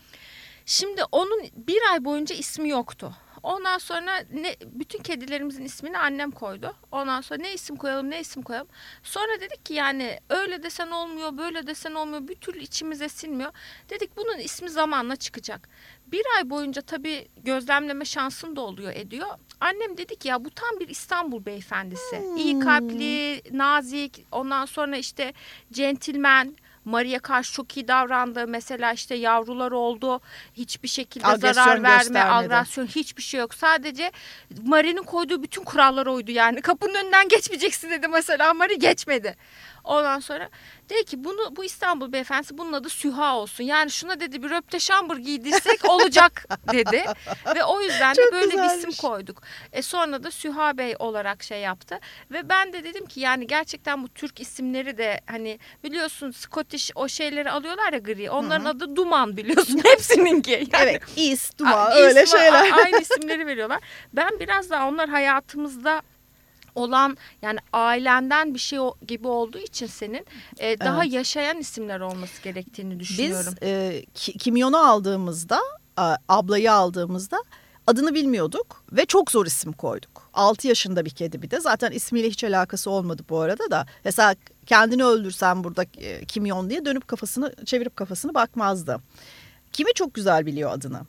Şimdi onun bir ay boyunca ismi yoktu. Ondan sonra ne bütün kedilerimizin ismini annem koydu. Ondan sonra ne isim koyalım ne isim koyalım. Sonra dedik ki yani öyle desen olmuyor böyle desen olmuyor bir türlü içimize sinmiyor. Dedik bunun ismi zamanla çıkacak. Bir ay boyunca tabii gözlemleme şansın da oluyor ediyor. Annem dedi ki ya bu tam bir İstanbul beyefendisi. İyi kalpli, nazik ondan sonra işte centilmen. Maria karşı çok iyi davrandı. Mesela işte yavrular oldu. Hiçbir şekilde Agresyon zarar verme, göstermedi. agresyon hiçbir şey yok. Sadece Mari'nin koyduğu bütün kurallara uydu yani. Kapının önünden geçmeyeceksin dedi mesela. Mari geçmedi. Ondan sonra dedi ki bunu bu İstanbul beyefendisi bunun adı Süha olsun. Yani şuna dedi bir röpte şambur giydirsek olacak dedi. Ve o yüzden de Çok böyle bir güzelmiş. isim koyduk. E sonra da Süha Bey olarak şey yaptı. Ve ben de dedim ki yani gerçekten bu Türk isimleri de hani biliyorsun Scottish o şeyleri alıyorlar ya gri. Onların adı Duman biliyorsun hepsininki. Yani Evet, is, duma A- öyle şeyler. Aynı isimleri veriyorlar. Ben biraz daha onlar hayatımızda olan yani ailenden bir şey gibi olduğu için senin e, daha Evet. yaşayan isimler olması gerektiğini düşünüyorum. Biz e, ki- kimyonu aldığımızda, ablayı aldığımızda adını bilmiyorduk ve çok zor isim koyduk. 6 yaşında bir kedi bir de. Zaten ismiyle hiç alakası olmadı bu arada da. Mesela kendini öldürsen burada e, kimyon diye dönüp kafasını çevirip kafasını bakmazdı. Kimi çok güzel biliyor adını.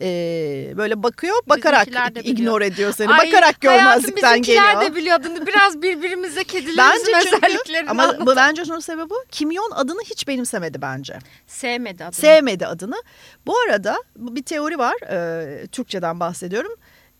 Ee, böyle bakıyor bakarak ignore ediyor seni. Ay, bakarak hayatım, görmezlikten geliyor. de biliyordun. Biraz birbirimize kedilerimizin Bence çünkü özelliklerini ama anlatalım. bence şunun sebebi. Kimyon adını hiç benimsemedi bence. Sevmedi adını. Sevmedi adını. Bu arada bir teori var. e, Türkçeden bahsediyorum.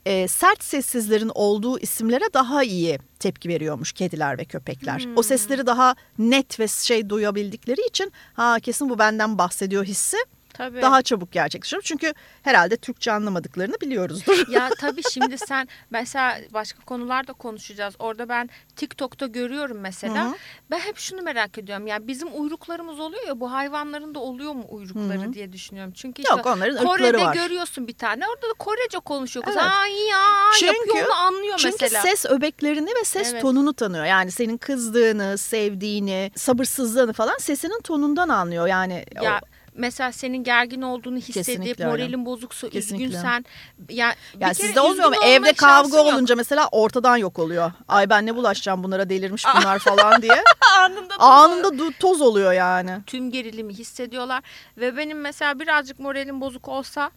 E, sert sessizlerin olduğu isimlere daha iyi tepki veriyormuş kediler ve köpekler. Hmm. O sesleri daha net ve şey duyabildikleri için ha kesin bu benden bahsediyor hissi Tabii. daha çabuk gerçekleşiyor. Çünkü herhalde Türkçe anlamadıklarını biliyoruzdur. Ya tabii şimdi sen mesela başka konularda konuşacağız. Orada ben TikTok'ta görüyorum mesela. Hı hı. Ben hep şunu merak ediyorum. Yani bizim uyruklarımız oluyor ya bu hayvanların da oluyor mu uyrukları Hı hı. diye düşünüyorum. Çünkü işte Yok onların Kore'de var. görüyorsun bir tane. Orada da Korece konuşuyor kız. Evet. Ay ya Çünkü- yapıyor onu anlıyor Çünkü mesela. ses öbeklerini ve ses Evet. tonunu tanıyor. Yani senin kızdığını, sevdiğini, sabırsızlığını falan sesinin tonundan anlıyor. Yani ya mesela senin gergin olduğunu hissedip Kesinlikle öyle. moralin bozuksa Kesinlikle. üzgünsen ya bir Yani kere sizde olmuyor mu? Evde kavga yok. olunca mesela ortadan yok oluyor. Ay ben ne bulaşacağım bunlara delirmiş bunlar falan diye. anında Anında toz oluyor yani. tüm gerilimi hissediyorlar ve benim mesela birazcık moralim bozuk olsa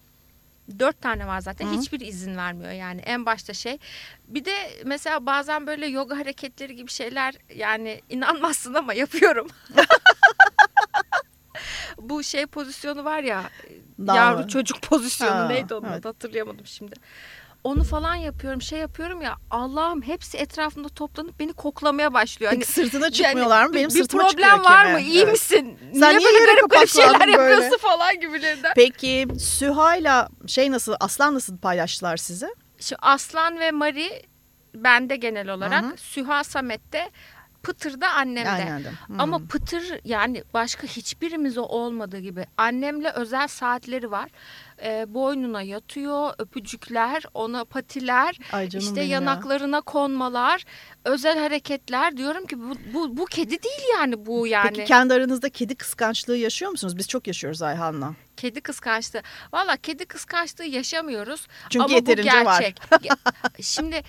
dört tane var zaten Hı. hiçbir izin vermiyor yani en başta şey bir de mesela bazen böyle yoga hareketleri gibi şeyler yani inanmazsın ama yapıyorum bu şey pozisyonu var ya Daha- yavru çocuk pozisyonu Ha, neydi onun evet. adı hatırlayamadım şimdi onu falan yapıyorum şey yapıyorum ya Allah'ım hepsi etrafımda toplanıp beni koklamaya başlıyor. Hani Peki sırtına çıkmıyorlar mı? Benim bir problem var mı? İyi Evet. misin? Sen niye niye böyle garip garip şeyler böyle? yapıyorsun falan gibilerinden. Peki Süha'yla şey nasıl, Aslan nasıl paylaştılar sizi? Şu Aslan ve Mari bende genel olarak. Hı hı. Süha Samet'te. Pıtır da annemde. Aynen. Hmm. Ama Pıtır yani başka hiçbirimize olmadığı gibi annemle özel saatleri var. Ee, boynuna yatıyor, öpücükler, ona patiler, Ay işte benim ya. yanaklarına konmalar, özel hareketler. Diyorum ki bu, bu, bu kedi değil yani bu yani. Peki kendi aranızda kedi kıskançlığı yaşıyor musunuz? Biz çok yaşıyoruz Ayhan'la. Kedi kıskançlığı. Valla kedi kıskançlığı yaşamıyoruz. Çünkü ama yeterince bu var. gerçek. Ge- Şimdi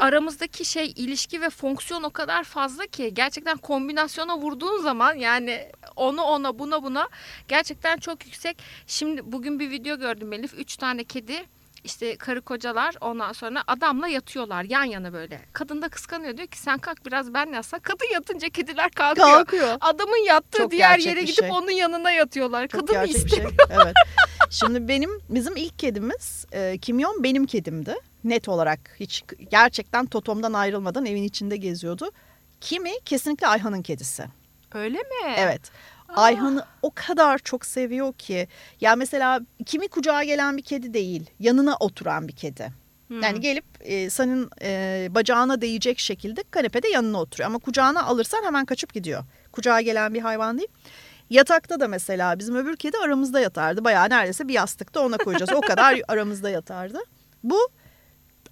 aramızdaki şey ilişki ve fonksiyon o kadar fazla ki gerçekten kombinasyona vurduğun zaman yani onu ona buna buna gerçekten çok yüksek. Şimdi bugün bir video gördüm Elif. Üç tane kedi işte karı kocalar ondan sonra adamla yatıyorlar yan yana böyle. Kadın da kıskanıyor diyor ki sen kalk biraz ben yatsak. Kadın yatınca kediler kalkıyor. Kalkıyor. Adamın yattığı Çok diğer yere gidip şey. onun yanına yatıyorlar. Çok Kadın bir istiyor. şey. Evet. Şimdi benim bizim ilk kedimiz e, Kimyon benim kedimdi. Net olarak hiç gerçekten totomdan ayrılmadan evin içinde geziyordu. Kimi kesinlikle Ayhan'ın kedisi. Öyle mi? Evet. Ayhan'ı o kadar çok seviyor ki. Ya mesela kimi kucağa gelen bir kedi değil, yanına oturan bir kedi. Hmm. Yani gelip e, senin e, bacağına değecek şekilde kanepede yanına oturuyor. Ama kucağına alırsan hemen kaçıp gidiyor. Kucağa gelen bir hayvan değil. Yatakta da mesela bizim öbür kedi aramızda yatardı. Bayağı neredeyse bir yastıkta ona koyacağız. O kadar aramızda yatardı. Bu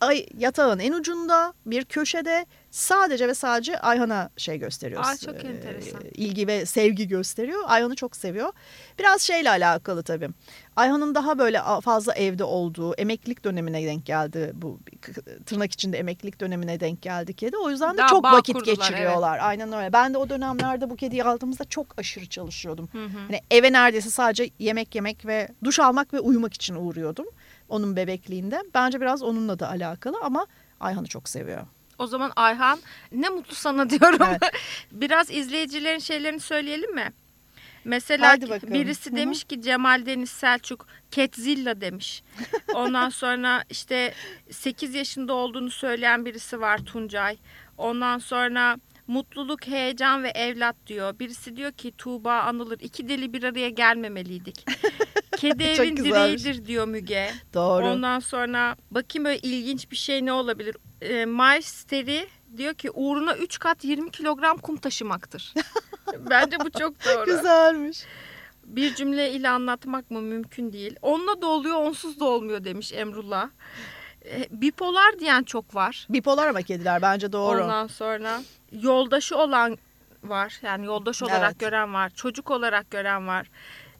ay, yatağın en ucunda bir köşede sadece ve sadece Ayhan'a şey gösteriyor. Aa, çok Ee, enteresan. ilgi ve sevgi gösteriyor. Ayhan'ı çok seviyor. Biraz şeyle alakalı tabii. Ayhan'ın daha böyle fazla evde olduğu emeklilik dönemine denk geldi. Bu tırnak içinde emeklilik dönemine denk geldi kedi. O yüzden de Daha çok vakit kurdular, geçiriyorlar. Aynen öyle. Ben de o dönemlerde bu kediyi aldığımızda çok aşırı çalışıyordum. Hı hı. Hani eve neredeyse sadece yemek yemek ve duş almak ve uyumak için uğruyordum. Onun bebekliğinde. Bence biraz onunla da alakalı ama Ayhan'ı çok seviyor. O zaman Ayhan ne mutlu sana diyorum. Evet. Biraz izleyicilerin şeylerini söyleyelim mi? Mesela birisi demiş ki Cemal Deniz Selçuk Ketzilla demiş. Ondan sonra işte 8 yaşında olduğunu söyleyen birisi var Tuncay. Ondan sonra mutluluk, heyecan ve evlat diyor. Birisi diyor ki Tuğba anılır. İki deli bir araya gelmemeliydik. Kedi evin güzelmiş. direğidir diyor Müge. Doğru. Ondan sonra bakayım böyle ilginç bir şey ne olabilir? E, Maesteri diyor ki uğruna 3 kat 20 kilogram kum taşımaktır. Bence bu çok doğru. Güzelmiş. Bir cümle ile anlatmak mı mümkün değil. Onunla da oluyor onsuz da olmuyor demiş Emrullah. E, bipolar diyen çok var. Bipolar ama kediler bence doğru. Ondan sonra yoldaşı olan var. Yani yoldaş olarak Evet. gören var. Çocuk olarak gören var.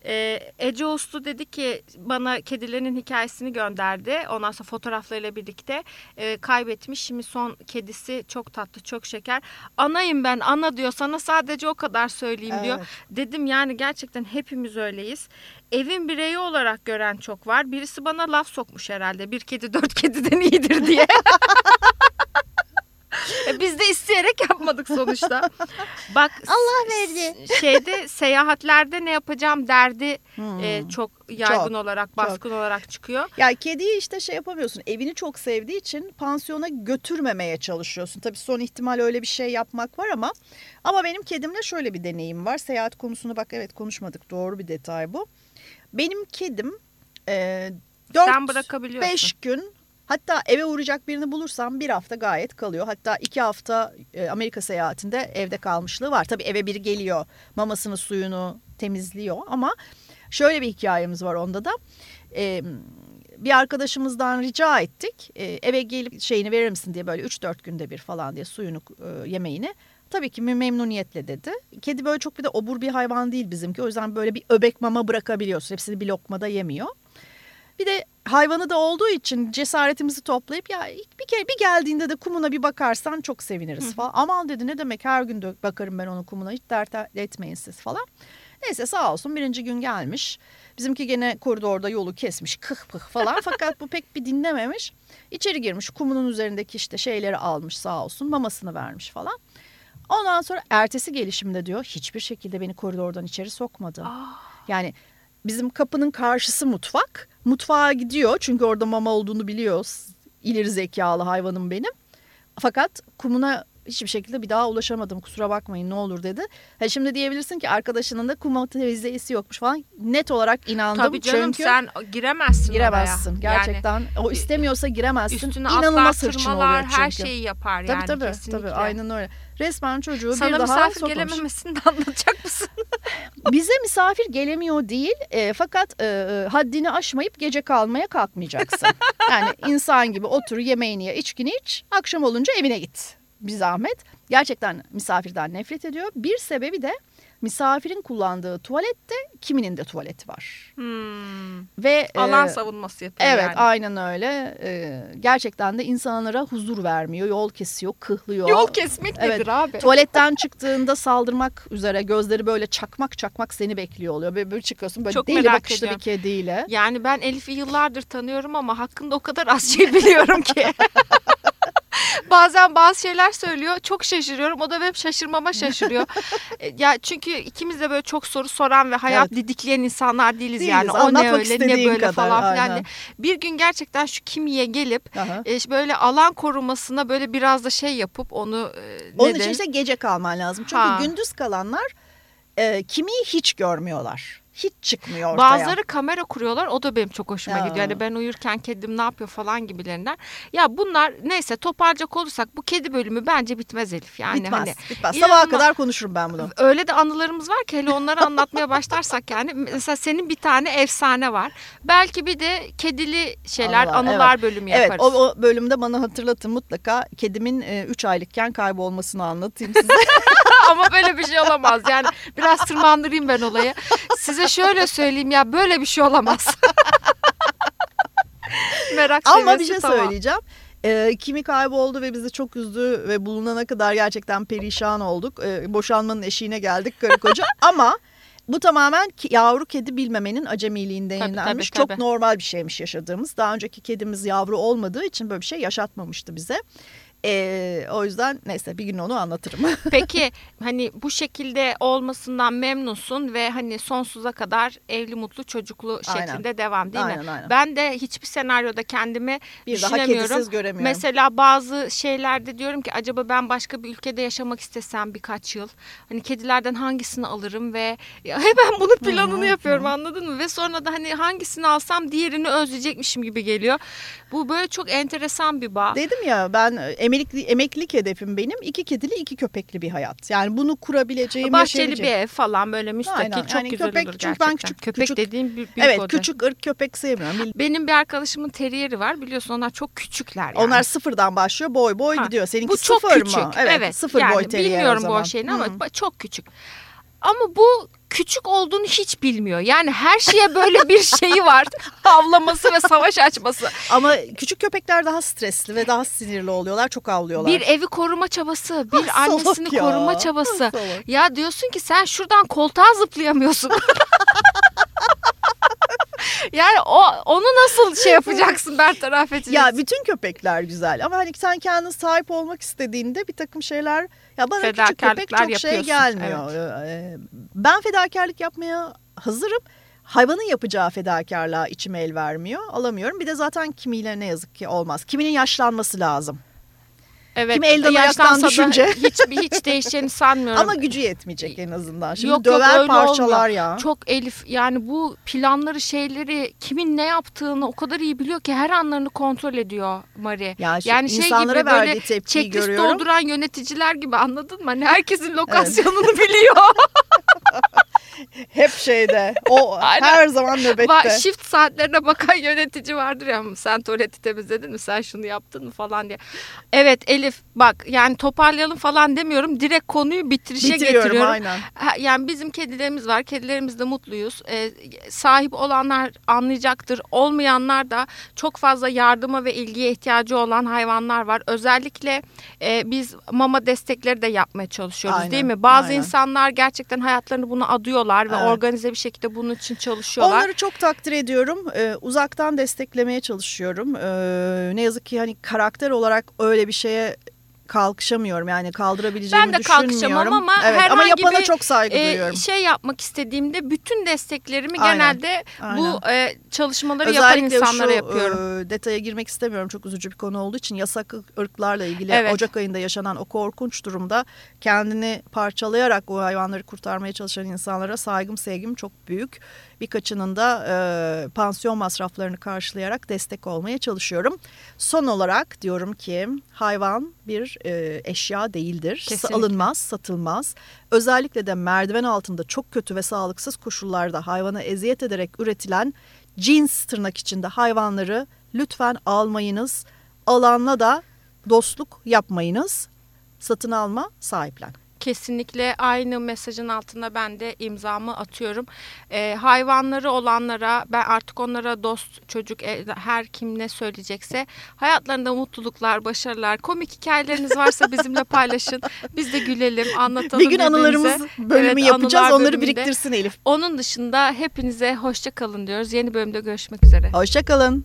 Ee, Ece Uslu dedi ki bana kedilerinin hikayesini gönderdi. Ondan sonra fotoğraflarıyla birlikte e, kaybetmiş. Şimdi son kedisi çok tatlı, çok şeker. Anayım ben, ana diyor. Sana sadece o kadar söyleyeyim diyor. Evet. Dedim yani gerçekten hepimiz öyleyiz. Evin bireyi olarak gören çok var. Birisi bana laf sokmuş herhalde. Bir kedi dört kediden iyidir diye. E, Biz de isteyerek yapmadık sonuçta. Bak Allah verdi. Şeyde seyahatlerde ne yapacağım derdi Hmm. e, çok yaygın Çok, olarak baskın olarak çıkıyor. Ya kediyi işte şey yapamıyorsun. Evini çok sevdiği için pansiyona götürmemeye çalışıyorsun. Tabii son ihtimal öyle bir şey yapmak var ama ama benim kedimle şöyle bir deneyim var. Seyahat konusunu bak evet konuşmadık. Doğru bir detay bu. Benim kedim e, Sen 4 bırakabiliyorsun. 5 gün hatta eve uğrayacak birini bulursam bir hafta gayet kalıyor. Hatta iki hafta e, Amerika seyahatinde evde kalmışlığı var. Tabii eve biri geliyor mamasını suyunu temizliyor ama şöyle bir hikayemiz var onda da. E, bir arkadaşımızdan rica ettik. E, eve gelip şeyini verir misin diye böyle 3-4 günde bir falan diye suyunu e, yemeğini. Tabii ki memnuniyetle dedi. Kedi böyle çok bir de obur bir hayvan değil bizimki. O yüzden böyle bir öbek mama bırakabiliyorsun. Hepsini bir lokmada yemiyor. Bir de hayvanı da olduğu için cesaretimizi toplayıp ya bir kere bir geldiğinde de kumuna bir bakarsan çok seviniriz falan. Aman dedi ne demek her gün de bakarım ben onun kumuna hiç dert etmeyin siz falan. Neyse sağ olsun birinci gün gelmiş. Bizimki gene koridorda yolu kesmiş kıh pıh falan fakat bu pek bir dinlememiş. İçeri girmiş kumunun üzerindeki işte şeyleri almış sağ olsun mamasını vermiş falan. Ondan sonra ertesi gelişimde diyor hiçbir şekilde beni koridordan içeri sokmadı. Yani bizim kapının karşısı mutfak. Mutfağa gidiyor çünkü orada mama olduğunu biliyoruz. İleri zekalı hayvanım benim. Fakat kumuna hiçbir şekilde bir daha ulaşamadım kusura bakmayın ne olur dedi. Ha şimdi diyebilirsin ki arkadaşının da kuma temizleyicisi yokmuş falan. Net olarak inandım. Tabii canım çünkü sen giremezsin giremezsin oraya. gerçekten. o istemiyorsa giremezsin. Yani üstüne İnanılmaz oluyor çünkü. her şeyi yapar Tabii yani tabii kesinlikle. tabii aynen öyle. Resmen çocuğu Sana bir daha misafir sokmamış. gelememesini de anlatacak mısın? Bize misafir gelemiyor değil e, fakat e, haddini aşmayıp gece kalmaya kalkmayacaksın. yani insan gibi otur yemeğini ye içkini iç akşam olunca evine git bir zahmet. Gerçekten misafirden nefret ediyor. Bir sebebi de misafirin kullandığı tuvalette kiminin de tuvaleti var. Hmm. Ve Alan e, savunması yapıyor Evet yani. aynen öyle. E, gerçekten de insanlara huzur vermiyor. Yol kesiyor, kıhlıyor. Yol kesmek Evet. nedir abi? Tuvaletten çıktığında saldırmak üzere gözleri böyle çakmak çakmak seni bekliyor oluyor. Böyle, böyle çıkıyorsun böyle Çok deli bakışlı ediyorum. bir kediyle. Yani ben Elif'i yıllardır tanıyorum ama hakkında o kadar az şey biliyorum ki. Bazen bazı şeyler söylüyor. Çok şaşırıyorum. O da benim şaşırmama şaşırıyor. E, ya çünkü ikimiz de böyle çok soru soran ve hayat didikleyen insanlar değiliz, Değiliz. yani. O ne Anlatmak öyle ne böyle kadar, falan filan. aynen. Bir gün gerçekten şu kimiye gelip Aha. e, böyle alan korumasına böyle biraz da şey yapıp onu e, Onun için işte gece kalman lazım. Çünkü Ha. gündüz kalanlar e, kimiyi hiç görmüyorlar. Hiç çıkmıyor ortaya. Bazıları kamera kuruyorlar o da benim çok hoşuma Ya. gidiyor. Yani ben uyurken kedim ne yapıyor falan gibilerinden. Ya bunlar neyse toparlayacak olursak bu kedi bölümü bence bitmez Elif. Yani bitmez. hani bitmez. Sabaha kadar konuşurum ben bunu. öyle de anılarımız var ki hele onları anlatmaya başlarsak yani mesela senin bir tane efsane var. Belki bir de kedili şeyler Anılar, anılar bölümü Evet yaparız. o, o bölümde bana hatırlatın mutlaka kedimin 3 aylıkken kaybolmasını anlatayım size. Ama böyle bir şey olamaz. Yani biraz tırmandırayım ben olayı. Size şöyle söyleyeyim ya böyle bir şey olamaz. Merak Ama bir şey tamam. söyleyeceğim. Ee, kimi kayboldu ve bizi çok üzdü ve bulunana kadar gerçekten perişan olduk. Ee, boşanmanın eşiğine geldik karı koca. Ama bu tamamen yavru kedi bilmemenin acemiliğinden Tabii, yenilenmiş. tabii, Çok normal bir şeymiş yaşadığımız. Daha önceki kedimiz yavru olmadığı için böyle bir şey yaşatmamıştı bize. Ee, o yüzden neyse bir gün onu anlatırım. Peki hani bu şekilde olmasından memnunsun ve hani sonsuza kadar evli mutlu çocuklu Aynen. şeklinde devam değil mi? Aynen, aynen. Ben de hiçbir senaryoda kendimi bir daha düşünemiyorum. kedisiz göremiyorum. Mesela bazı şeylerde diyorum ki acaba ben başka bir ülkede yaşamak istesem birkaç yıl hani kedilerden hangisini alırım ve ya hemen bunun planını yapıyorum anladın mı? Ve sonra da hani hangisini alsam diğerini özleyecekmişim gibi geliyor. Bu böyle çok enteresan bir bağ. Dedim ya ben e, emekli, emeklilik hedefim benim iki kedili iki köpekli bir hayat. Yani bunu kurabileceğim, Bahçeli bir ev falan böyle müstakil Aynen. çok Yani güzel köpek- olur çünkü gerçekten. ben küçük- köpek küçük- dediğim büyük Evet küçük ırk köpek sevmiyorum. Benim bir arkadaşımın teriyeri var biliyorsun onlar çok küçükler yani. Onlar sıfırdan başlıyor boy boy Ha, gidiyor. Seninki bu çok sıfır küçük. mı? Evet, sıfır yani boy terrier bilmiyorum bu şeyini ama çok küçük. Ama bu küçük olduğunu hiç bilmiyor. Yani her şeye böyle bir şeyi var. Havlaması ve savaş açması. Ama küçük köpekler daha stresli ve daha sinirli oluyorlar. Çok avlıyorlar. Bir evi koruma çabası, bir Salak annesini ya. koruma çabası. Salak. Ya diyorsun ki sen şuradan koltuğa zıplayamıyorsun. yani o onu nasıl şey yapacaksın bertaraf edeceksin? Ya bütün köpekler güzel ama hani sen kendin sahip olmak istediğinde bir takım şeyler ya bana küçük köpek çok şey gelmiyor. Ee, Ben fedakarlık yapmaya hazırım. Hayvanın yapacağı fedakarlığa içim el vermiyor. Alamıyorum. Bir de zaten kimiyle ne yazık ki olmaz. Kiminin yaşlanması lazım. Evet, Kim elden ayaktan düşünce. hiç, hiç değişeceğini sanmıyorum. Ama gücü yetmeyecek en azından. Şimdi Yok, yok, döver öyle parçalar olmuyor. ya. Çok Elif yani bu planları şeyleri kimin ne yaptığını o kadar iyi biliyor ki her anlarını kontrol ediyor Mari. Ya şu yani şey insanlara gibi böyle checklist görüyorum. dolduran yöneticiler gibi anladın mı? Hani herkesin lokasyonunu biliyor. Hep şeyde. O Aynen. her zaman nöbette. Va- Shift saatlerine bakan yönetici vardır ya sen tuvaleti temizledin mi sen şunu yaptın mı falan diye. Evet Elif bak yani toparlayalım falan demiyorum direkt konuyu bitirişe Bitiriyorum getiriyorum. aynen. Yani bizim kedilerimiz var. Kedilerimizle mutluyuz. Ee, sahip olanlar anlayacaktır. Olmayanlar da çok fazla yardıma ve ilgiye ihtiyacı olan hayvanlar var. Özellikle e, biz mama destekleri de yapmaya çalışıyoruz Aynen, değil mi? Bazı aynen. insanlar gerçekten hayatlarını buna adıyorlar ve Evet. organize bir şekilde bunun için çalışıyorlar. Onları çok takdir ediyorum. Ee, uzaktan desteklemeye çalışıyorum. Ee, ne yazık ki hani karakter olarak öyle bir şeye kalkışamıyorum. Yani kaldırabileceğimi Ben de düşünmüyorum. kalkışamam ama evet, ama herhangi yapana bir, çok saygı Ee, duyuyorum. şey yapmak istediğimde bütün desteklerimi Aynen, genelde bu e, çalışmaları yapan Özellikle insanlara şu yapıyorum. e, detaya girmek istemiyorum. Çok üzücü bir konu olduğu için yasak ırklarla ilgili Evet. Ocak ayında yaşanan o korkunç durumda kendini parçalayarak o hayvanları kurtarmaya çalışan insanlara saygım sevgim çok büyük. Birkaçının da e, pansiyon masraflarını karşılayarak destek olmaya çalışıyorum. Son olarak diyorum ki hayvan bir e, eşya değildir. Kesinlikle. Alınmaz, satılmaz. Özellikle de merdiven altında çok kötü ve sağlıksız koşullarda hayvana eziyet ederek üretilen cins tırnak içinde hayvanları lütfen almayınız. Alanla da dostluk yapmayınız. Satın alma, sahiplen. Kesinlikle aynı mesajın altına ben de imzamı atıyorum. Ee, hayvanları olanlara ben artık onlara dost çocuk e, her kim ne söyleyecekse hayatlarında mutluluklar, başarılar, komik hikayeleriniz varsa bizimle paylaşın. Biz de gülelim, anlatalım Bir gün birbirimize. anılarımız bölümü Evet, yapacağız. anılar Onları bölümünde. biriktirsin Elif. Onun dışında hepinize hoşça kalın diyoruz. Yeni bölümde görüşmek üzere. Hoşçakalın.